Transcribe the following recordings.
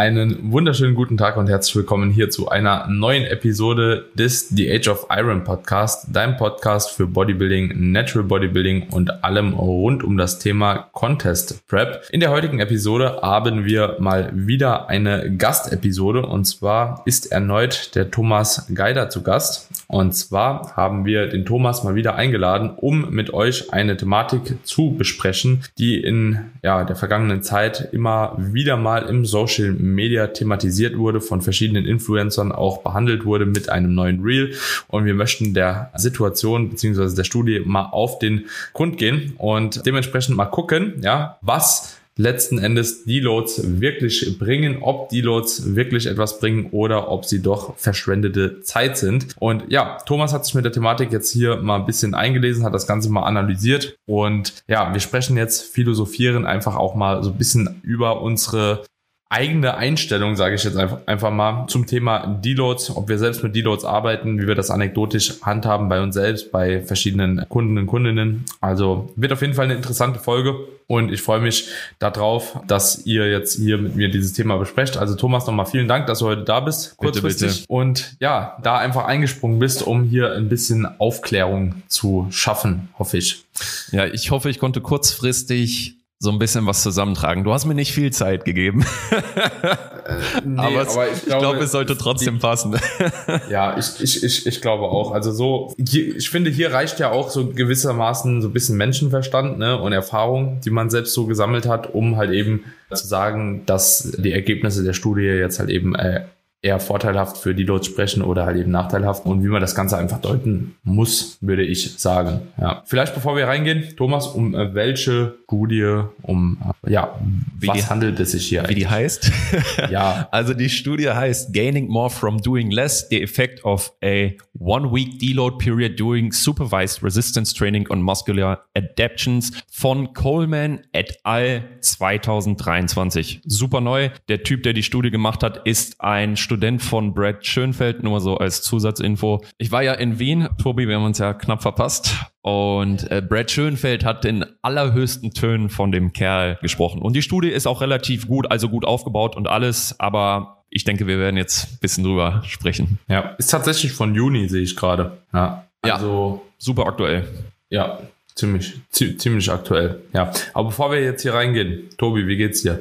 Einen wunderschönen guten Tag und herzlich willkommen hier zu einer neuen Episode des The Age of Iron Podcast, dein Podcast für Bodybuilding, Natural Bodybuilding und allem rund um das Thema Contest Prep. In der heutigen Episode haben wir mal wieder eine Gastepisode und zwar ist erneut der Thomas Geider zu Gast. Und zwar haben wir den Thomas mal wieder eingeladen, um mit euch eine Thematik zu besprechen, die in ja, der vergangenen Zeit immer wieder mal im Social Media thematisiert wurde, von verschiedenen Influencern auch behandelt wurde mit einem neuen Reel. Und wir möchten der Situation beziehungsweise der Studie mal auf den Grund gehen und dementsprechend mal gucken, ja, was letzten Endes Deloads wirklich bringen, ob Deloads wirklich etwas bringen oder ob sie doch verschwendete Zeit sind. Und ja, Thomas hat sich mit der Thematik jetzt hier mal ein bisschen eingelesen, hat das Ganze mal analysiert und ja, wir sprechen jetzt, philosophieren einfach auch mal so ein bisschen über unsere eigene Einstellung, sage ich jetzt einfach, mal, zum Thema Deloads, ob wir selbst mit Deloads arbeiten, wie wir das anekdotisch handhaben bei uns selbst, bei verschiedenen Kunden und Kundinnen. Also wird auf jeden Fall eine interessante Folge und ich freue mich darauf, dass ihr jetzt hier mit mir dieses Thema besprecht. Also Thomas, nochmal vielen Dank, dass du heute da bist, kurzfristig. Bitte, bitte. Und ja, da einfach eingesprungen bist, um hier ein bisschen Aufklärung zu schaffen, hoffe ich. Ja, ich hoffe, ich konnte kurzfristig so ein bisschen was zusammentragen. Du hast mir nicht viel Zeit gegeben. äh, nee, aber, es, aber, ich, glaube, glaub, es sollte trotzdem die, passen. ja, ich, ich, ich, ich glaube auch. Also so, hier, ich finde, hier reicht ja auch so gewissermaßen so ein bisschen Menschenverstand ne, und Erfahrung, die man selbst so gesammelt hat, um halt eben zu sagen, dass die Ergebnisse der Studie jetzt halt eben äh, eher vorteilhaft für die dort sprechen oder halt eben nachteilhaft und wie man das Ganze einfach deuten muss, würde ich sagen. Ja. Vielleicht bevor wir reingehen, Thomas, um äh, welche Studie, um ja, wie was die, handelt es sich hier? Wie eigentlich? die heißt? ja. Also die Studie heißt Gaining More from Doing Less, the effect of a one-week deload period during supervised resistance training on muscular adaptions von Coleman et al. 2023. Super neu. Der Typ, der die Studie gemacht hat, ist ein Student von Brad Schönfeld, nur so als Zusatzinfo. Ich war ja in Wien, Tobi, wir haben uns ja knapp verpasst. Und äh, Brad Schönfeld hat in allerhöchsten Tönen von dem Kerl gesprochen. Und die Studie ist auch relativ gut, also gut aufgebaut und alles, aber ich denke, wir werden jetzt ein bisschen drüber sprechen. Ja, ist tatsächlich von Juni, sehe ich gerade. Ja, also ja, super aktuell. Ja, ziemlich, ziemlich aktuell. Ja, aber bevor wir jetzt hier reingehen, Tobi, wie geht's dir?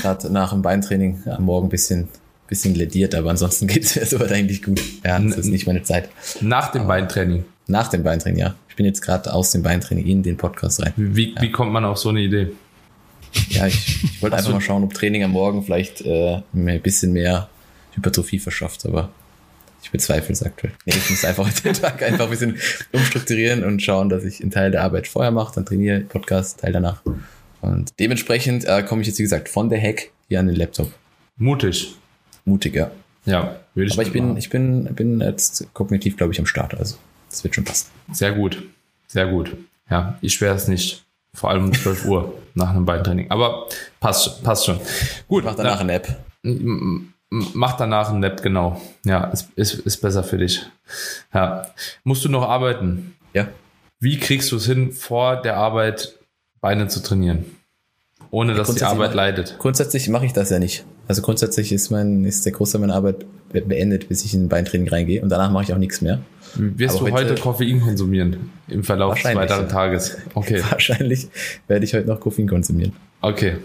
Gerade nach dem Beintraining am Morgen ein bisschen bisschen lediert, aber ansonsten geht es mir soweit eigentlich gut. Ja, das ist nicht meine Zeit. Nach dem aber Beintraining? Nach dem Beintraining, ja. Ich bin jetzt gerade aus dem Beintraining in den Podcast rein. Wie, ja. wie kommt man auf so eine Idee? Ja, ich, ich wollte einfach mal schauen, ob Training am Morgen vielleicht äh, mir ein bisschen mehr Hypertrophie verschafft, aber ich bezweifle es aktuell. Nee, ich muss einfach den Tag einfach ein bisschen umstrukturieren und schauen, dass ich einen Teil der Arbeit vorher mache, dann trainiere, Podcast, Teil danach. Und dementsprechend äh, komme ich jetzt, wie gesagt, von der Hack hier an den Laptop. Mutig mutiger. Ja, würde ich Aber ich bin, ich bin, bin jetzt kognitiv, glaube ich, am Start. Also, das wird schon passen. Sehr gut. Sehr gut. Ja, ich wäre es nicht. Vor allem um 12 Uhr nach einem Beintraining. Aber passt, passt schon. Gut. Mach danach ein Nap. Mach danach ein Nap, genau. Ja, ist, ist, ist besser für dich. Ja. Musst du noch arbeiten? Ja. Wie kriegst du es hin, vor der Arbeit Beine zu trainieren? Ohne dass die Arbeit leidet. Grundsätzlich mache ich das ja nicht. Also grundsätzlich ist mein, ist der Großteil meiner Arbeit beendet, bis ich in ein Beintraining reingehe und danach mache ich auch nichts mehr. Wirst Aber du heute, heute, Koffein konsumieren im Verlauf des weiteren Tages? Okay. Wahrscheinlich werde ich heute noch Koffein konsumieren. Okay.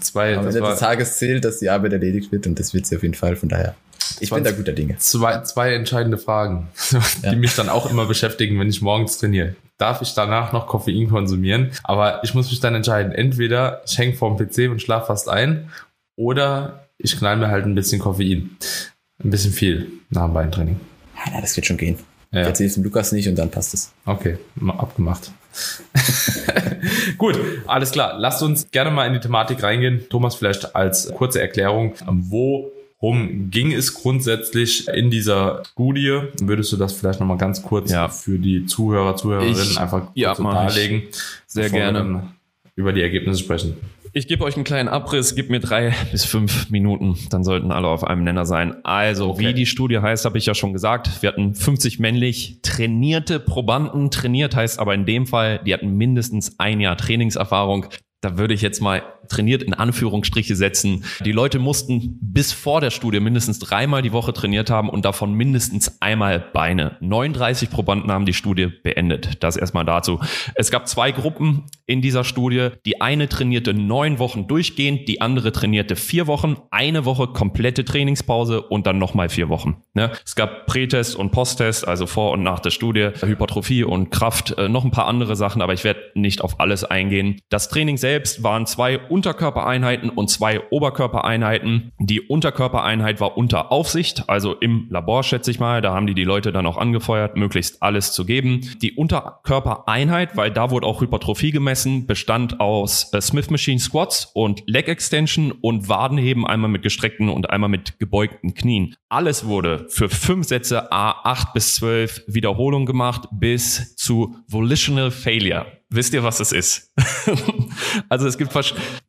Zwei, das Ende des Tages zählt, dass die Arbeit erledigt wird und das wird sie auf jeden Fall. Von daher. Ich bin da guter Dinge. Zwei, zwei entscheidende Fragen, die ja. mich dann auch immer beschäftigen, wenn ich morgens trainiere darf ich danach noch Koffein konsumieren. Aber ich muss mich dann entscheiden. Entweder ich hänge vorm PC und schlafe fast ein oder ich knall mir halt ein bisschen Koffein. Ein bisschen viel nach dem Beintraining. Ja, na, das wird schon gehen. Ja. Ich erzähle es dem Lukas nicht und dann passt es. Okay, abgemacht. Gut, alles klar. Lasst uns gerne mal in die Thematik reingehen. Thomas, vielleicht als kurze Erklärung, wo Worum ging es grundsätzlich in dieser Studie? Würdest du das vielleicht nochmal ganz kurz ja. für die Zuhörer, Zuhörerinnen ich, einfach ja, darlegen? Sehr gerne. über die Ergebnisse sprechen. Ich gebe euch einen kleinen Abriss, gib mir drei bis fünf Minuten, dann sollten alle auf einem Nenner sein. Also, okay. wie die Studie heißt, habe ich ja schon gesagt. Wir hatten 50 männlich trainierte Probanden. Trainiert heißt aber in dem Fall, die hatten mindestens ein Jahr Trainingserfahrung. Da würde ich jetzt mal trainiert in Anführungsstriche setzen. Die Leute mussten bis vor der Studie mindestens dreimal die Woche trainiert haben und davon mindestens einmal Beine. 39 Probanden haben die Studie beendet. Das erstmal dazu. Es gab zwei Gruppen in dieser Studie. Die eine trainierte neun Wochen durchgehend, die andere trainierte vier Wochen, eine Woche komplette Trainingspause und dann nochmal vier Wochen. Ne? Es gab Prätest und Posttest, also vor und nach der Studie, Hypertrophie und Kraft, äh, noch ein paar andere Sachen, aber ich werde nicht auf alles eingehen. Das Training selbst waren zwei Unterkörpereinheiten und zwei Oberkörpereinheiten. Die Unterkörpereinheit war unter Aufsicht, also im Labor schätze ich mal. Da haben die die Leute dann auch angefeuert, möglichst alles zu geben. Die Unterkörpereinheit, weil da wurde auch Hypertrophie gemessen, bestand aus äh, Smith Machine Squats und Leg Extension und Wadenheben einmal mit gestreckten und einmal mit gebeugten Knien. Alles wurde für fünf Sätze A8 bis 12 Wiederholungen gemacht bis zu Volitional Failure. Wisst ihr, was es ist? also es gibt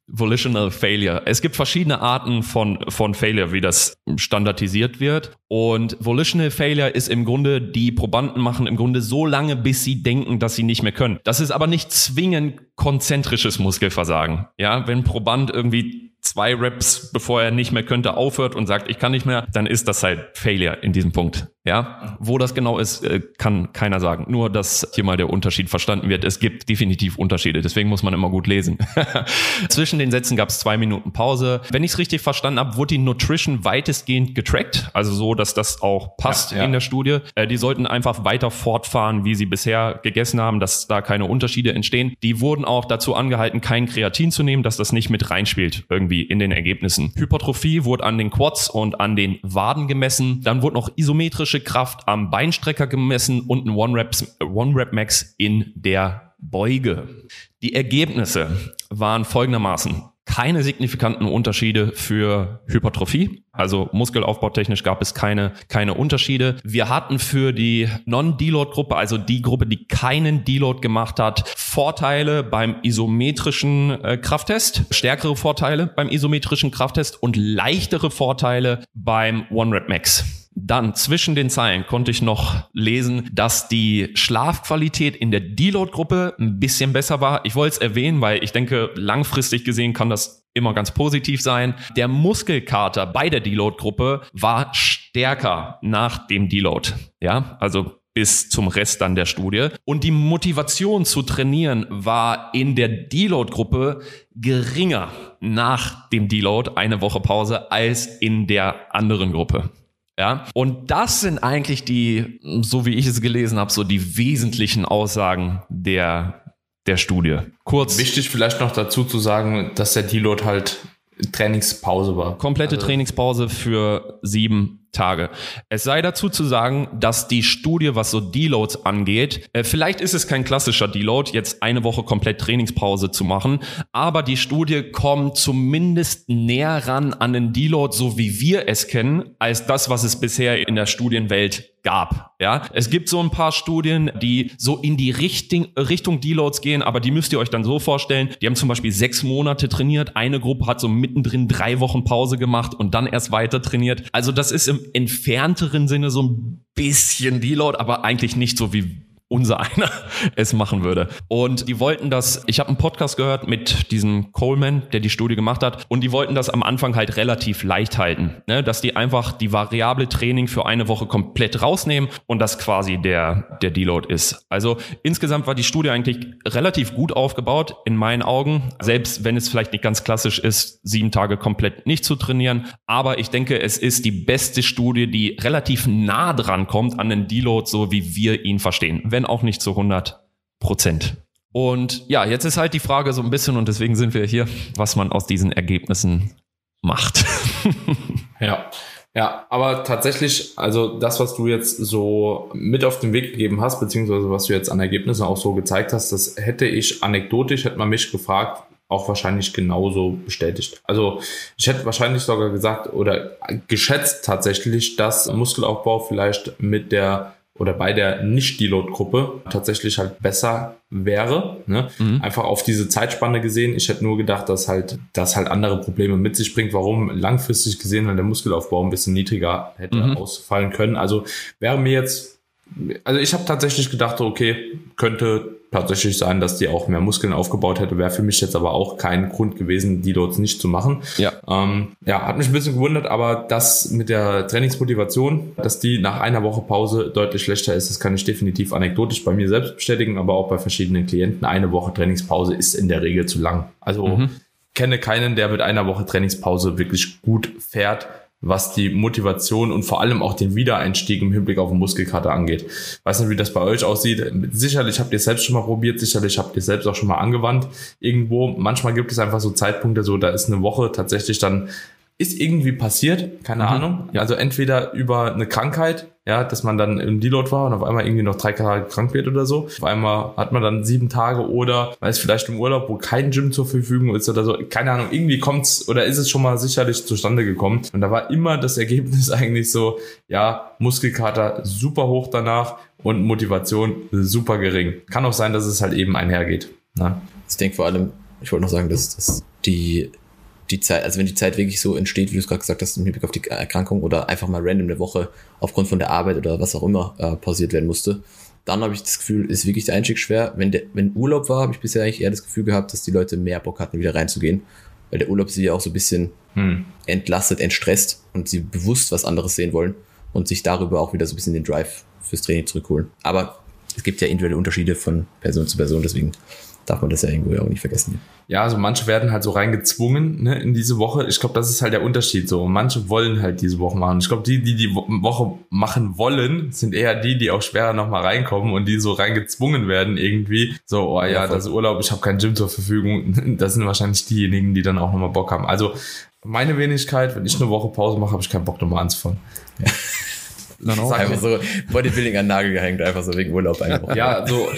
Volitional Failure. Es gibt verschiedene Arten von, von Failure, wie das standardisiert wird. Und Volitional Failure ist im Grunde, die Probanden machen im Grunde so lange, bis sie denken, dass sie nicht mehr können. Das ist aber nicht zwingend konzentrisches Muskelversagen. Ja, wenn Proband irgendwie zwei Reps, bevor er nicht mehr könnte, aufhört und sagt, ich kann nicht mehr, dann ist das halt Failure in diesem Punkt. Ja, wo das genau ist, äh, kann keiner sagen. Nur, dass hier mal der Unterschied verstanden wird. Es gibt definitiv Unterschiede, deswegen muss man immer gut lesen. Zwischen den Sätzen gab es zwei Minuten Pause. Wenn ich es richtig verstanden habe, wurde die Nutrition weitestgehend getrackt, also so, dass das auch passt ja, ja. in der Studie. Äh, die sollten einfach weiter fortfahren, wie sie bisher gegessen haben, dass da keine Unterschiede entstehen. Die wurden auch dazu angehalten, kein Kreatin zu nehmen, dass das nicht mit reinspielt irgendwie in den Ergebnissen. Hypertrophie wurde an den Quads und an den Waden gemessen. Dann wurde noch isometrische Kraft am Beinstrecker gemessen und ein One-Rep-Max in der Beuge. Die Ergebnisse waren folgendermaßen. Keine signifikanten Unterschiede für Hypertrophie. Also muskelaufbautechnisch gab es keine, keine Unterschiede. Wir hatten für die Non-Deload-Gruppe, also die Gruppe, die keinen Deload gemacht hat, Vorteile beim isometrischen äh, Krafttest, stärkere Vorteile beim isometrischen Krafttest und leichtere Vorteile beim One-Rep-Max. Dann zwischen den Zeilen konnte ich noch lesen, dass die Schlafqualität in der Deload-Gruppe ein bisschen besser war. Ich wollte es erwähnen, weil ich denke, langfristig gesehen kann das immer ganz positiv sein. Der Muskelkater bei der Deload-Gruppe war stärker nach dem Deload. Ja, also bis zum Rest dann der Studie. Und die Motivation zu trainieren war in der Deload-Gruppe geringer nach dem Deload, eine Woche Pause, als in der anderen Gruppe. Ja, und das sind eigentlich die, so wie ich es gelesen habe, so die wesentlichen Aussagen der, der Studie. Kurz. Wichtig vielleicht noch dazu zu sagen, dass der Deload halt Trainingspause war. Komplette also, Trainingspause für sieben Tage. Es sei dazu zu sagen, dass die Studie, was so Deloads angeht, äh, vielleicht ist es kein klassischer Deload, jetzt eine Woche komplett Trainingspause zu machen, aber die Studie kommt zumindest näher ran an den Deload, so wie wir es kennen, als das, was es bisher in der Studienwelt gab. Ja, es gibt so ein paar Studien, die so in die Richtung, Richtung Deloads gehen, aber die müsst ihr euch dann so vorstellen. Die haben zum Beispiel sechs Monate trainiert. Eine Gruppe hat so mittendrin drei Wochen Pause gemacht und dann erst weiter trainiert. Also das ist im entfernteren Sinne so ein bisschen Deload, aber eigentlich nicht so wie unser einer es machen würde. Und die wollten das, ich habe einen Podcast gehört mit diesem Coleman, der die Studie gemacht hat, und die wollten das am Anfang halt relativ leicht halten, ne? dass die einfach die variable Training für eine Woche komplett rausnehmen und das quasi der, der Deload ist. Also insgesamt war die Studie eigentlich relativ gut aufgebaut, in meinen Augen, selbst wenn es vielleicht nicht ganz klassisch ist, sieben Tage komplett nicht zu trainieren. Aber ich denke, es ist die beste Studie, die relativ nah dran kommt an den Deload, so wie wir ihn verstehen wenn auch nicht zu 100 Prozent. Und ja, jetzt ist halt die Frage so ein bisschen, und deswegen sind wir hier, was man aus diesen Ergebnissen macht. ja. Ja, aber tatsächlich, also das, was du jetzt so mit auf den Weg gegeben hast, beziehungsweise was du jetzt an Ergebnissen auch so gezeigt hast, das hätte ich anekdotisch, hätte man mich gefragt, auch wahrscheinlich genauso bestätigt. Also ich hätte wahrscheinlich sogar gesagt oder geschätzt tatsächlich, dass Muskelaufbau vielleicht mit der oder bei der Nicht-Deload-Gruppe tatsächlich halt besser wäre. Ne? Mhm. Einfach auf diese Zeitspanne gesehen. Ich hätte nur gedacht, dass halt das halt andere Probleme mit sich bringt, warum langfristig gesehen halt der Muskelaufbau ein bisschen niedriger hätte mhm. ausfallen können. Also wäre mir jetzt, also ich habe tatsächlich gedacht, okay, könnte tatsächlich sein, dass die auch mehr Muskeln aufgebaut hätte. Wäre für mich jetzt aber auch kein Grund gewesen, die dort nicht zu machen. Ja. Ähm, ja, hat mich ein bisschen gewundert, aber das mit der Trainingsmotivation, dass die nach einer Woche Pause deutlich schlechter ist, das kann ich definitiv anekdotisch bei mir selbst bestätigen, aber auch bei verschiedenen Klienten. Eine Woche Trainingspause ist in der Regel zu lang. Also mhm. kenne keinen, der mit einer Woche Trainingspause wirklich gut fährt was die Motivation und vor allem auch den Wiedereinstieg im Hinblick auf den Muskelkater angeht. Weiß nicht, wie das bei euch aussieht. Sicherlich habt ihr es selbst schon mal probiert, sicherlich habt ihr es selbst auch schon mal angewandt irgendwo. Manchmal gibt es einfach so Zeitpunkte, so da ist eine Woche tatsächlich dann ist irgendwie passiert, keine mhm. Ahnung. Ja. Also entweder über eine Krankheit, ja, dass man dann im Deload war und auf einmal irgendwie noch drei Tage krank wird oder so. Auf einmal hat man dann sieben Tage oder man ist vielleicht im Urlaub, wo kein Gym zur Verfügung ist oder so. Keine Ahnung, irgendwie kommt's oder ist es schon mal sicherlich zustande gekommen. Und da war immer das Ergebnis eigentlich so, ja, Muskelkater super hoch danach und Motivation super gering. Kann auch sein, dass es halt eben einhergeht. Ne? Ich denke vor allem, ich wollte noch sagen, dass, dass die die Zeit, also wenn die Zeit wirklich so entsteht, wie du es gerade gesagt hast, im Hinblick auf die Erkrankung oder einfach mal random eine Woche aufgrund von der Arbeit oder was auch immer äh, pausiert werden musste, dann habe ich das Gefühl, ist wirklich der Einstieg schwer. Wenn der, wenn Urlaub war, habe ich bisher eigentlich eher das Gefühl gehabt, dass die Leute mehr Bock hatten, wieder reinzugehen. Weil der Urlaub sie ja auch so ein bisschen hm. entlastet, entstresst und sie bewusst was anderes sehen wollen und sich darüber auch wieder so ein bisschen den Drive fürs Training zurückholen. Aber es gibt ja individuelle Unterschiede von Person zu Person, deswegen darf man das ja irgendwo ja auch nicht vergessen. Ja, also manche werden halt so reingezwungen ne, in diese Woche. Ich glaube, das ist halt der Unterschied so. Manche wollen halt diese Woche machen. Ich glaube, die, die die Woche machen wollen, sind eher die, die auch schwerer nochmal reinkommen und die so reingezwungen werden irgendwie. So, oh ja, ja das ist Urlaub, ich habe kein Gym zur Verfügung. Das sind wahrscheinlich diejenigen, die dann auch nochmal Bock haben. Also meine Wenigkeit, wenn ich eine Woche Pause mache, habe ich keinen Bock nochmal anzufangen. Ja. Dann auch. Einfach so Bodybuilding an Nagel gehängt, einfach so wegen Urlaub einfach. ja, so.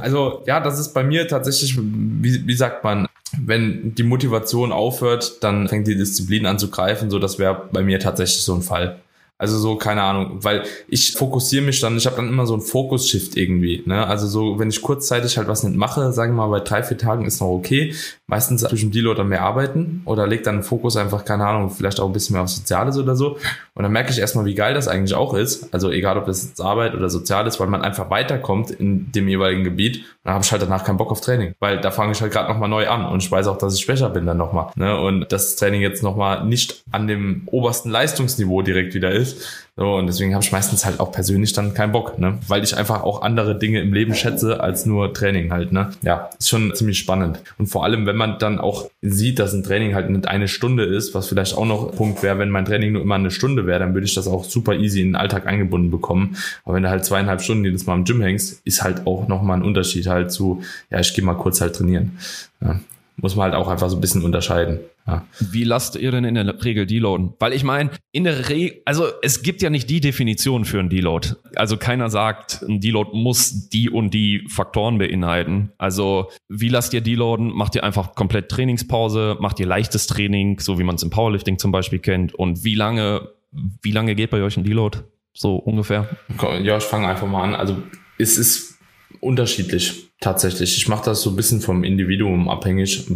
Also, ja, das ist bei mir tatsächlich, wie, wie sagt man, wenn die Motivation aufhört, dann fängt die Disziplin an zu greifen. So, das wäre bei mir tatsächlich so ein Fall. Also so, keine Ahnung, weil ich fokussiere mich dann, ich habe dann immer so ein Fokus-Shift irgendwie. Ne? Also so, wenn ich kurzzeitig halt was nicht mache, sagen wir mal, bei drei, vier Tagen ist noch okay. Meistens zwischen Deal oder mehr arbeiten oder legt dann Fokus einfach, keine Ahnung, vielleicht auch ein bisschen mehr auf Soziales oder so. Und dann merke ich erstmal, wie geil das eigentlich auch ist. Also egal, ob das jetzt Arbeit oder Soziales, weil man einfach weiterkommt in dem jeweiligen Gebiet. Und dann habe ich halt danach keinen Bock auf Training, weil da fange ich halt gerade nochmal neu an und ich weiß auch, dass ich schwächer bin dann nochmal. Ne? Und das Training jetzt nochmal nicht an dem obersten Leistungsniveau direkt wieder ist ist. So, und deswegen habe ich meistens halt auch persönlich dann keinen Bock, ne? Weil ich einfach auch andere Dinge im Leben schätze als nur Training halt, ne? Ja, ist schon ziemlich spannend. Und vor allem, wenn man dann auch sieht, dass ein Training halt nicht eine Stunde ist, was vielleicht auch noch Punkt wäre, wenn mein Training nur immer eine Stunde wäre, dann würde ich das auch super easy in den Alltag eingebunden bekommen. Aber wenn du halt zweieinhalb Stunden jedes Mal im Gym hängst, ist halt auch nochmal ein Unterschied halt zu, ja, ich gehe mal kurz halt trainieren. Ja muss man halt auch einfach so ein bisschen unterscheiden. Ja. Wie lasst ihr denn in der Regel Deloaden? Weil ich meine, in der Regel, also es gibt ja nicht die Definition für einen Deload. Also keiner sagt, ein Deload muss die und die Faktoren beinhalten. Also wie lasst ihr Deloaden? Macht ihr einfach komplett Trainingspause? Macht ihr leichtes Training, so wie man es im Powerlifting zum Beispiel kennt? Und wie lange, wie lange geht bei euch ein Deload? So ungefähr? Ja, ich fange einfach mal an. Also es ist unterschiedlich tatsächlich. Ich mache das so ein bisschen vom Individuum abhängig,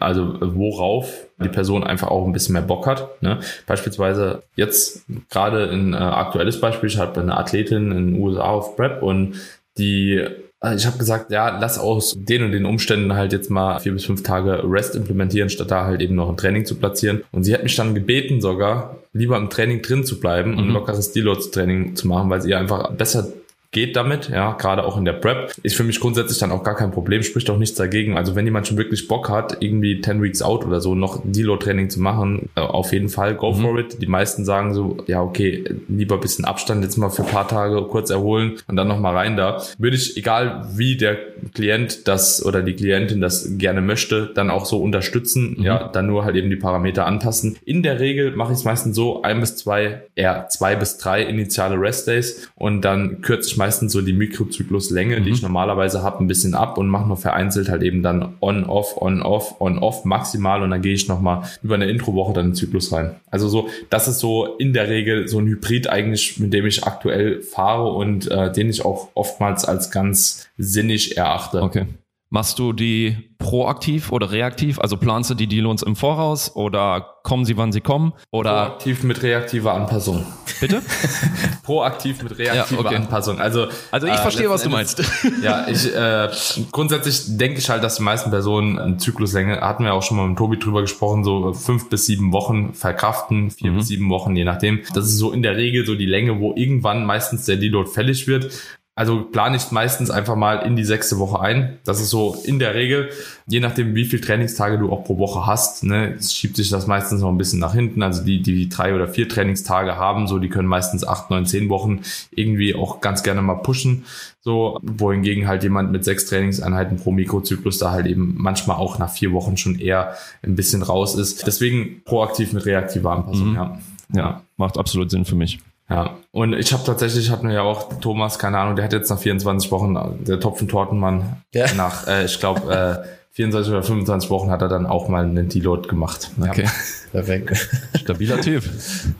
also worauf die Person einfach auch ein bisschen mehr Bock hat. Ne? Beispielsweise jetzt gerade ein äh, aktuelles Beispiel, ich habe eine Athletin in den USA auf Prep und die äh, ich habe gesagt, ja, lass aus den und den Umständen halt jetzt mal vier bis fünf Tage Rest implementieren, statt da halt eben noch ein Training zu platzieren. Und sie hat mich dann gebeten sogar, lieber im Training drin zu bleiben und mhm. lockeres Deloads-Training zu machen, weil sie einfach besser geht damit, ja, gerade auch in der Prep. Ist für mich grundsätzlich dann auch gar kein Problem, spricht auch nichts dagegen. Also wenn jemand schon wirklich Bock hat, irgendwie 10 Weeks out oder so noch Deload-Training zu machen, äh, auf jeden Fall go mhm. for it. Die meisten sagen so, ja, okay, lieber bisschen Abstand, jetzt mal für ein paar Tage kurz erholen und dann nochmal rein da. Würde ich, egal wie der Klient das oder die Klientin das gerne möchte, dann auch so unterstützen, mhm. ja, dann nur halt eben die Parameter anpassen. In der Regel mache ich es meistens so, ein bis zwei, eher zwei bis drei initiale Rest Days und dann kürze ich meistens so die Mikrozykluslänge, mhm. die ich normalerweise habe, ein bisschen ab und mache nur vereinzelt halt eben dann on, off, on, off, on, off maximal und dann gehe ich nochmal über eine Introwoche dann in den Zyklus rein. Also so, das ist so in der Regel so ein Hybrid eigentlich, mit dem ich aktuell fahre und äh, den ich auch oftmals als ganz sinnig erachte. Okay. Machst du die proaktiv oder reaktiv? Also planst du die Dealons im Voraus oder kommen sie, wann sie kommen? Oder proaktiv mit reaktiver Anpassung. Bitte? Proaktiv mit reaktiver ja, okay. Anpassung. Also, also ich äh, verstehe, was du meinst. Ja, ich äh, grundsätzlich denke ich halt, dass die meisten Personen eine Zykluslänge, hatten wir auch schon mal mit Tobi drüber gesprochen, so fünf bis sieben Wochen verkraften, vier mhm. bis sieben Wochen, je nachdem. Das ist so in der Regel so die Länge, wo irgendwann meistens der Deload fällig wird. Also plane ich meistens einfach mal in die sechste Woche ein. Das ist so in der Regel, je nachdem, wie viel Trainingstage du auch pro Woche hast, ne, schiebt sich das meistens noch ein bisschen nach hinten. Also die, die drei oder vier Trainingstage haben, so, die können meistens acht, neun, zehn Wochen irgendwie auch ganz gerne mal pushen. So, wohingegen halt jemand mit sechs Trainingseinheiten pro Mikrozyklus da halt eben manchmal auch nach vier Wochen schon eher ein bisschen raus ist. Deswegen proaktiv mit reaktiver Anpassung, mhm. ja. Ja, macht absolut Sinn für mich. Ja, und ich habe tatsächlich, hatten wir ja auch Thomas, keine Ahnung, der hat jetzt nach 24 Wochen, der Topfen-Tortenmann, ja. nach, äh, ich glaube, äh, 24 oder 25 Wochen hat er dann auch mal einen Deload gemacht. Okay, ja. perfekt. Stabiler Typ.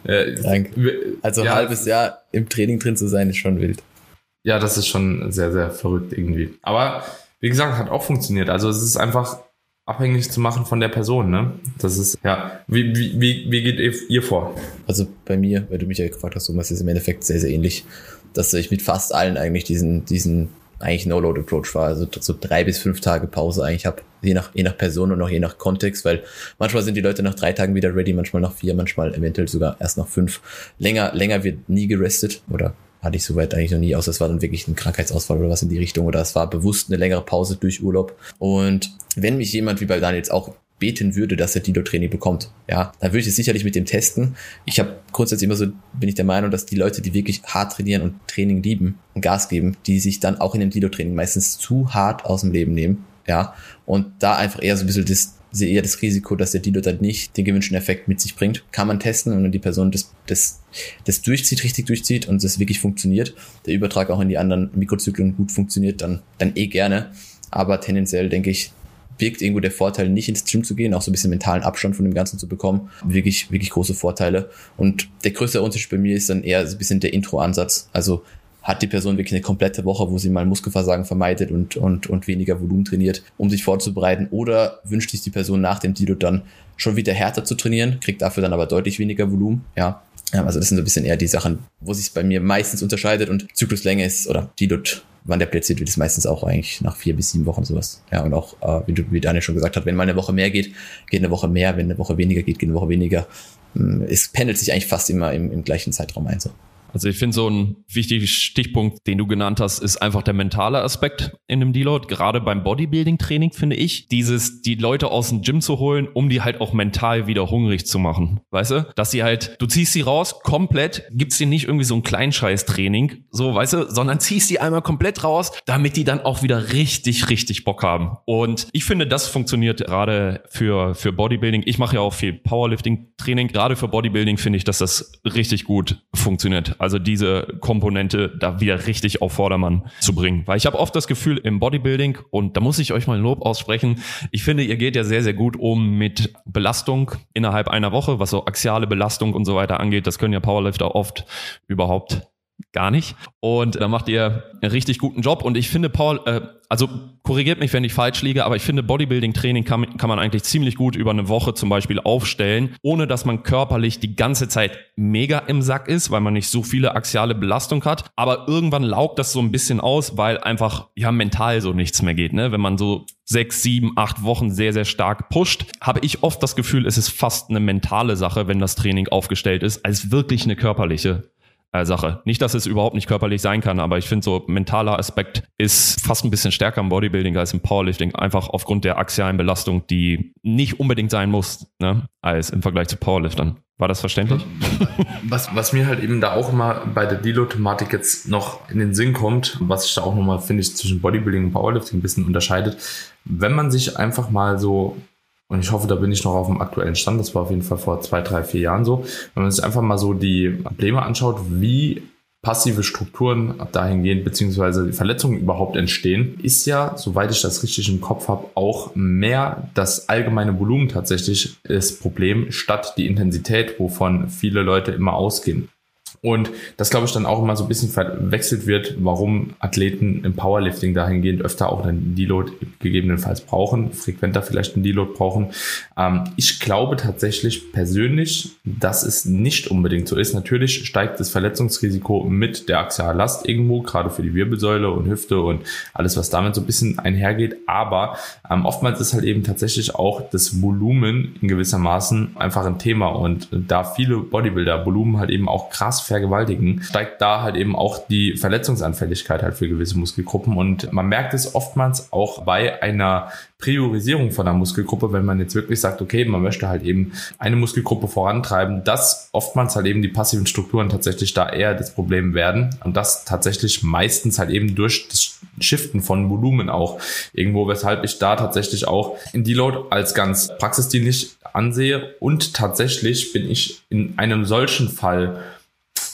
Äh, Danke. Also ja, ein halbes Jahr im Training drin zu sein, ist schon wild. Ja, das ist schon sehr, sehr verrückt irgendwie. Aber wie gesagt, hat auch funktioniert. Also es ist einfach abhängig zu machen von der Person, ne? Das ist, ja, wie, wie, wie, geht ihr, vor? Also bei mir, weil du mich ja gefragt hast, Thomas, ist im Endeffekt sehr, sehr ähnlich, dass ich mit fast allen eigentlich diesen, diesen eigentlich No-Load-Approach war, also so drei bis fünf Tage Pause eigentlich habe, je nach, je nach Person und auch je nach Kontext, weil manchmal sind die Leute nach drei Tagen wieder ready, manchmal nach vier, manchmal eventuell sogar erst nach fünf. Länger, länger wird nie gerestet oder hatte ich soweit eigentlich noch nie, außer es war dann wirklich ein Krankheitsausfall oder was in die Richtung oder es war bewusst eine längere Pause durch Urlaub. Und wenn mich jemand wie bei Daniel auch beten würde, dass er Dilo-Training bekommt, ja, dann würde ich es sicherlich mit dem testen. Ich habe grundsätzlich immer so, bin ich der Meinung, dass die Leute, die wirklich hart trainieren und Training lieben und Gas geben, die sich dann auch in dem Dilo-Training meistens zu hart aus dem Leben nehmen, ja, und da einfach eher so ein bisschen das sehe eher das Risiko, dass der Dealer dann nicht den gewünschten Effekt mit sich bringt. Kann man testen und wenn die Person das, das, das durchzieht, richtig durchzieht und das wirklich funktioniert, der Übertrag auch in die anderen Mikrozyklen gut funktioniert, dann, dann eh gerne. Aber tendenziell denke ich, birgt irgendwo der Vorteil, nicht ins Gym zu gehen, auch so ein bisschen mentalen Abstand von dem Ganzen zu bekommen. Wirklich, wirklich große Vorteile. Und der größte Unterschied bei mir ist dann eher so ein bisschen der Intro-Ansatz. Also hat die Person wirklich eine komplette Woche, wo sie mal Muskelversagen vermeidet und, und, und weniger Volumen trainiert, um sich vorzubereiten? Oder wünscht sich die Person nach dem Deload dann schon wieder härter zu trainieren, kriegt dafür dann aber deutlich weniger Volumen? Ja. Also das sind so ein bisschen eher die Sachen, wo sich bei mir meistens unterscheidet und Zykluslänge ist oder Deload wann der platziert wird, ist meistens auch eigentlich nach vier bis sieben Wochen sowas. Ja, und auch, äh, wie, du, wie Daniel schon gesagt hat, wenn mal eine Woche mehr geht, geht eine Woche mehr, wenn eine Woche weniger geht, geht eine Woche weniger. Hm, es pendelt sich eigentlich fast immer im, im gleichen Zeitraum ein. So. Also ich finde so ein wichtiger Stichpunkt, den du genannt hast, ist einfach der mentale Aspekt in dem Deload. Gerade beim Bodybuilding-Training finde ich, dieses, die Leute aus dem Gym zu holen, um die halt auch mental wieder hungrig zu machen. Weißt du? Dass sie halt, du ziehst sie raus, komplett, gibst dir nicht irgendwie so ein Kleinscheiß-Training, so, weißt du, sondern ziehst sie einmal komplett raus, damit die dann auch wieder richtig, richtig Bock haben. Und ich finde, das funktioniert gerade für, für Bodybuilding. Ich mache ja auch viel Powerlifting-Training. Gerade für Bodybuilding finde ich, dass das richtig gut funktioniert also diese Komponente da wieder richtig auf Vordermann zu bringen. Weil ich habe oft das Gefühl im Bodybuilding, und da muss ich euch mal Lob aussprechen, ich finde, ihr geht ja sehr, sehr gut um mit Belastung innerhalb einer Woche, was so axiale Belastung und so weiter angeht. Das können ja Powerlifter oft überhaupt gar nicht. Und da macht ihr einen richtig guten Job. Und ich finde, Paul, äh, also korrigiert mich, wenn ich falsch liege, aber ich finde, Bodybuilding-Training kann, kann man eigentlich ziemlich gut über eine Woche zum Beispiel aufstellen, ohne dass man körperlich die ganze Zeit mega im Sack ist, weil man nicht so viele axiale Belastung hat. Aber irgendwann laugt das so ein bisschen aus, weil einfach ja mental so nichts mehr geht. Ne? Wenn man so sechs, sieben, acht Wochen sehr, sehr stark pusht, habe ich oft das Gefühl, es ist fast eine mentale Sache, wenn das Training aufgestellt ist, als wirklich eine körperliche äh, Sache. Nicht, dass es überhaupt nicht körperlich sein kann, aber ich finde so mentaler Aspekt ist fast ein bisschen stärker im Bodybuilding als im Powerlifting, einfach aufgrund der axialen Belastung, die nicht unbedingt sein muss, ne, als im Vergleich zu Powerliftern. War das verständlich? Was, was mir halt eben da auch immer bei der Dilo-Thematik jetzt noch in den Sinn kommt, was sich da auch nochmal, finde ich, zwischen Bodybuilding und Powerlifting ein bisschen unterscheidet, wenn man sich einfach mal so und ich hoffe, da bin ich noch auf dem aktuellen Stand. Das war auf jeden Fall vor zwei, drei, vier Jahren so. Wenn man sich einfach mal so die Probleme anschaut, wie passive Strukturen dahingehend beziehungsweise Verletzungen überhaupt entstehen, ist ja, soweit ich das richtig im Kopf habe, auch mehr das allgemeine Volumen tatsächlich das Problem statt die Intensität, wovon viele Leute immer ausgehen. Und das glaube ich dann auch immer so ein bisschen verwechselt wird, warum Athleten im Powerlifting dahingehend öfter auch einen Deload gegebenenfalls brauchen, frequenter vielleicht einen Deload brauchen. Ähm, ich glaube tatsächlich persönlich, dass es nicht unbedingt so ist. Natürlich steigt das Verletzungsrisiko mit der Axiallast irgendwo, gerade für die Wirbelsäule und Hüfte und alles, was damit so ein bisschen einhergeht. Aber ähm, oftmals ist halt eben tatsächlich auch das Volumen in gewissermaßen einfach ein Thema und da viele Bodybuilder Volumen halt eben auch krass vergewaltigen, steigt da halt eben auch die Verletzungsanfälligkeit halt für gewisse Muskelgruppen. Und man merkt es oftmals auch bei einer Priorisierung von einer Muskelgruppe, wenn man jetzt wirklich sagt, okay, man möchte halt eben eine Muskelgruppe vorantreiben, dass oftmals halt eben die passiven Strukturen tatsächlich da eher das Problem werden und das tatsächlich meistens halt eben durch das Shiften von Volumen auch irgendwo, weshalb ich da tatsächlich auch in Deload als ganz praxisdienlich ansehe und tatsächlich bin ich in einem solchen Fall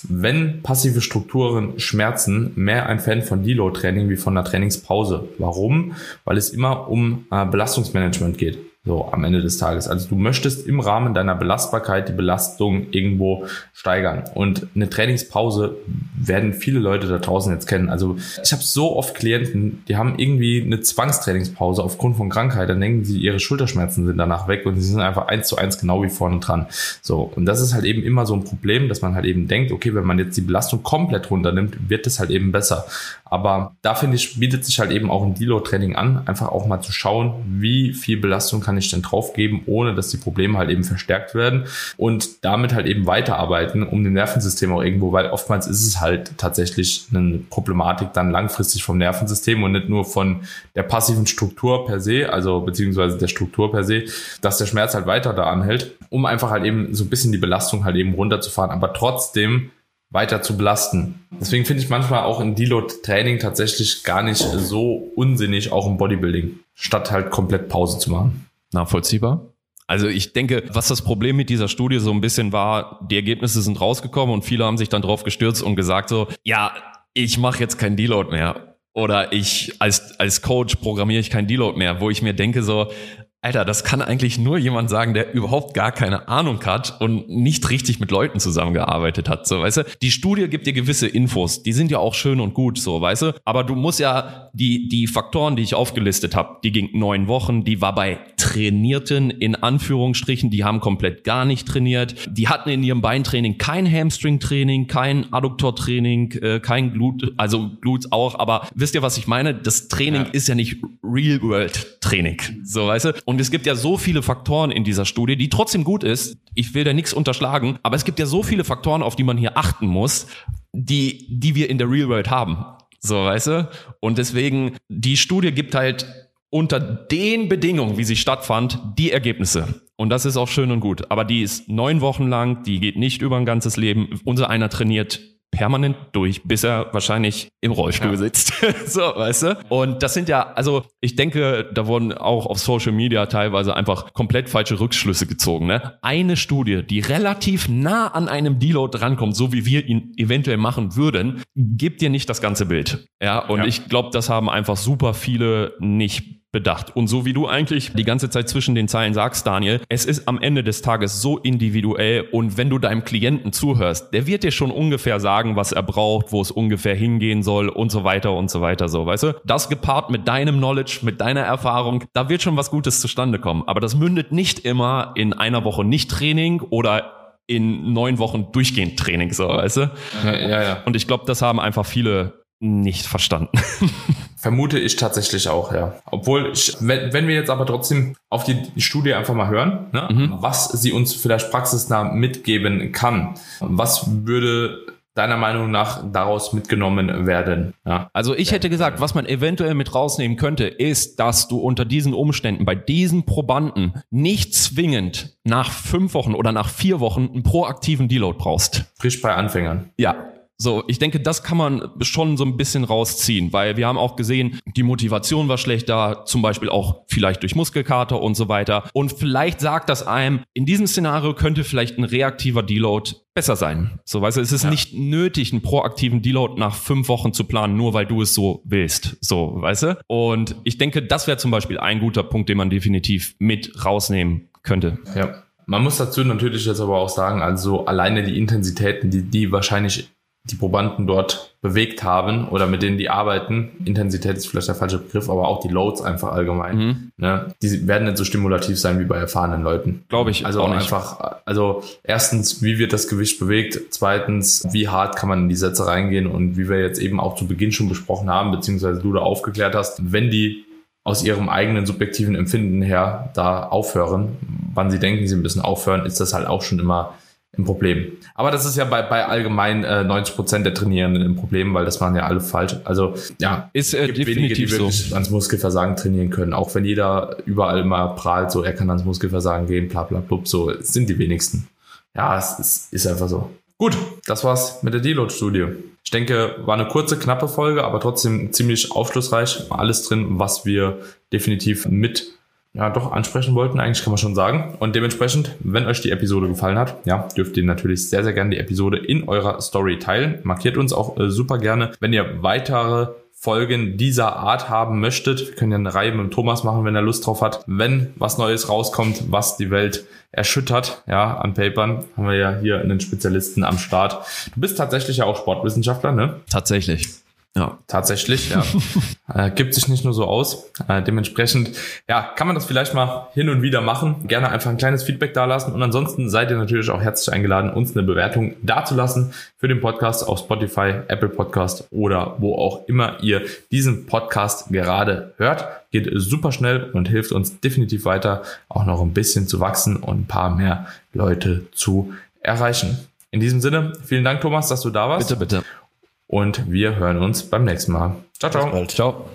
wenn passive Strukturen schmerzen, mehr ein Fan von Deload-Training wie von einer Trainingspause. Warum? Weil es immer um äh, Belastungsmanagement geht. So am Ende des Tages. Also du möchtest im Rahmen deiner Belastbarkeit die Belastung irgendwo steigern. Und eine Trainingspause werden viele Leute da draußen jetzt kennen. Also ich habe so oft Klienten, die haben irgendwie eine Zwangstrainingspause aufgrund von Krankheit. Dann denken sie, ihre Schulterschmerzen sind danach weg und sie sind einfach eins zu eins genau wie vorne dran. So. Und das ist halt eben immer so ein Problem, dass man halt eben denkt, okay, wenn man jetzt die Belastung komplett runternimmt, wird es halt eben besser. Aber da finde ich, bietet sich halt eben auch ein Deload-Training an, einfach auch mal zu schauen, wie viel Belastung kann ich denn draufgeben, ohne dass die Probleme halt eben verstärkt werden und damit halt eben weiterarbeiten, um dem Nervensystem auch irgendwo, weil oftmals ist es halt tatsächlich eine Problematik dann langfristig vom Nervensystem und nicht nur von der passiven Struktur per se, also beziehungsweise der Struktur per se, dass der Schmerz halt weiter da anhält, um einfach halt eben so ein bisschen die Belastung halt eben runterzufahren, aber trotzdem weiter zu belasten. Deswegen finde ich manchmal auch in Deload-Training tatsächlich gar nicht so unsinnig, auch im Bodybuilding, statt halt komplett Pause zu machen. Nachvollziehbar. Also ich denke, was das Problem mit dieser Studie so ein bisschen war, die Ergebnisse sind rausgekommen und viele haben sich dann drauf gestürzt und gesagt so, ja, ich mache jetzt kein Deload mehr. Oder ich als, als Coach programmiere ich kein Deload mehr, wo ich mir denke so, Alter, das kann eigentlich nur jemand sagen, der überhaupt gar keine Ahnung hat und nicht richtig mit Leuten zusammengearbeitet hat, so, weißt du? Die Studie gibt dir gewisse Infos, die sind ja auch schön und gut, so, weißt du? Aber du musst ja die, die Faktoren, die ich aufgelistet habe, die ging neun Wochen, die war bei Trainierten in Anführungsstrichen, die haben komplett gar nicht trainiert, die hatten in ihrem Beintraining kein Hamstring-Training, kein Adduktor-Training, äh, kein Glut, also Glutes auch, aber wisst ihr, was ich meine? Das Training ja. ist ja nicht Real-World-Training, so, weißt du? Und es gibt ja so viele Faktoren in dieser Studie, die trotzdem gut ist. Ich will da nichts unterschlagen, aber es gibt ja so viele Faktoren, auf die man hier achten muss, die, die wir in der Real World haben. So, weißt du? Und deswegen, die Studie gibt halt unter den Bedingungen, wie sie stattfand, die Ergebnisse. Und das ist auch schön und gut. Aber die ist neun Wochen lang, die geht nicht über ein ganzes Leben. Unser einer trainiert permanent durch, bis er wahrscheinlich im Rollstuhl ja. sitzt. so, weißt du? Und das sind ja, also ich denke, da wurden auch auf Social Media teilweise einfach komplett falsche Rückschlüsse gezogen. Ne? Eine Studie, die relativ nah an einem Deload drankommt, so wie wir ihn eventuell machen würden, gibt dir nicht das ganze Bild. Ja, und ja. ich glaube, das haben einfach super viele nicht bedacht. Und so wie du eigentlich die ganze Zeit zwischen den Zeilen sagst, Daniel, es ist am Ende des Tages so individuell und wenn du deinem Klienten zuhörst, der wird dir schon ungefähr sagen, was er braucht, wo es ungefähr hingehen soll und so weiter und so weiter, so, weißt du? Das gepaart mit deinem Knowledge, mit deiner Erfahrung, da wird schon was Gutes zustande kommen. Aber das mündet nicht immer in einer Woche Nicht-Training oder in neun Wochen durchgehend Training, so, weißt du? Ja, ja, ja. Und ich glaube, das haben einfach viele nicht verstanden. Vermute ich tatsächlich auch, ja. Obwohl, ich, wenn, wenn wir jetzt aber trotzdem auf die, die Studie einfach mal hören, ne, mhm. was sie uns vielleicht praxisnah mitgeben kann, was würde deiner Meinung nach daraus mitgenommen werden? Ja. Also ich hätte gesagt, was man eventuell mit rausnehmen könnte, ist, dass du unter diesen Umständen bei diesen Probanden nicht zwingend nach fünf Wochen oder nach vier Wochen einen proaktiven Deload brauchst. Frisch bei Anfängern. Ja, so, ich denke, das kann man schon so ein bisschen rausziehen, weil wir haben auch gesehen, die Motivation war schlechter, zum Beispiel auch vielleicht durch Muskelkater und so weiter. Und vielleicht sagt das einem, in diesem Szenario könnte vielleicht ein reaktiver Deload besser sein. So, weißt du, es ist ja. nicht nötig, einen proaktiven Deload nach fünf Wochen zu planen, nur weil du es so willst. So, weißt du? Und ich denke, das wäre zum Beispiel ein guter Punkt, den man definitiv mit rausnehmen könnte. Ja. Man muss dazu natürlich jetzt aber auch sagen, also alleine die Intensitäten, die die wahrscheinlich die Probanden dort bewegt haben oder mit denen die arbeiten, Intensität ist vielleicht der falsche Begriff, aber auch die Loads einfach allgemein, mhm. ne, die werden nicht so stimulativ sein wie bei erfahrenen Leuten. Glaube ich. Also einfach, also erstens, wie wird das Gewicht bewegt? Zweitens, wie hart kann man in die Sätze reingehen? Und wie wir jetzt eben auch zu Beginn schon besprochen haben, beziehungsweise du da aufgeklärt hast, wenn die aus ihrem eigenen subjektiven Empfinden her da aufhören, wann sie denken, sie müssen aufhören, ist das halt auch schon immer ein Problem. Aber das ist ja bei, bei allgemein äh, 90 Prozent der Trainierenden ein Problem, weil das machen ja alle falsch. Also ja, ist äh, gibt wenige, die wirklich so. ans Muskelversagen trainieren können. Auch wenn jeder überall immer prahlt, so er kann ans Muskelversagen gehen, bla bla bla, so sind die wenigsten. Ja, es ist, ist einfach so. Gut, das war's mit der Deload-Studie. Ich denke, war eine kurze, knappe Folge, aber trotzdem ziemlich aufschlussreich. Alles drin, was wir definitiv mit ja, doch ansprechen wollten, eigentlich kann man schon sagen. Und dementsprechend, wenn euch die Episode gefallen hat, ja, dürft ihr natürlich sehr, sehr gerne die Episode in eurer Story teilen. Markiert uns auch äh, super gerne, wenn ihr weitere Folgen dieser Art haben möchtet. Wir können ja eine Reihe mit Thomas machen, wenn er Lust drauf hat. Wenn was Neues rauskommt, was die Welt erschüttert, ja, an Papern, haben wir ja hier einen Spezialisten am Start. Du bist tatsächlich ja auch Sportwissenschaftler, ne? Tatsächlich. Ja. Tatsächlich, ja. äh, gibt sich nicht nur so aus. Äh, dementsprechend, ja, kann man das vielleicht mal hin und wieder machen. Gerne einfach ein kleines Feedback dalassen. Und ansonsten seid ihr natürlich auch herzlich eingeladen, uns eine Bewertung dazulassen für den Podcast auf Spotify, Apple Podcast oder wo auch immer ihr diesen Podcast gerade hört. Geht super schnell und hilft uns definitiv weiter, auch noch ein bisschen zu wachsen und ein paar mehr Leute zu erreichen. In diesem Sinne, vielen Dank, Thomas, dass du da warst. Bitte, bitte und wir hören uns beim nächsten Mal. Ciao, ciao. Ciao.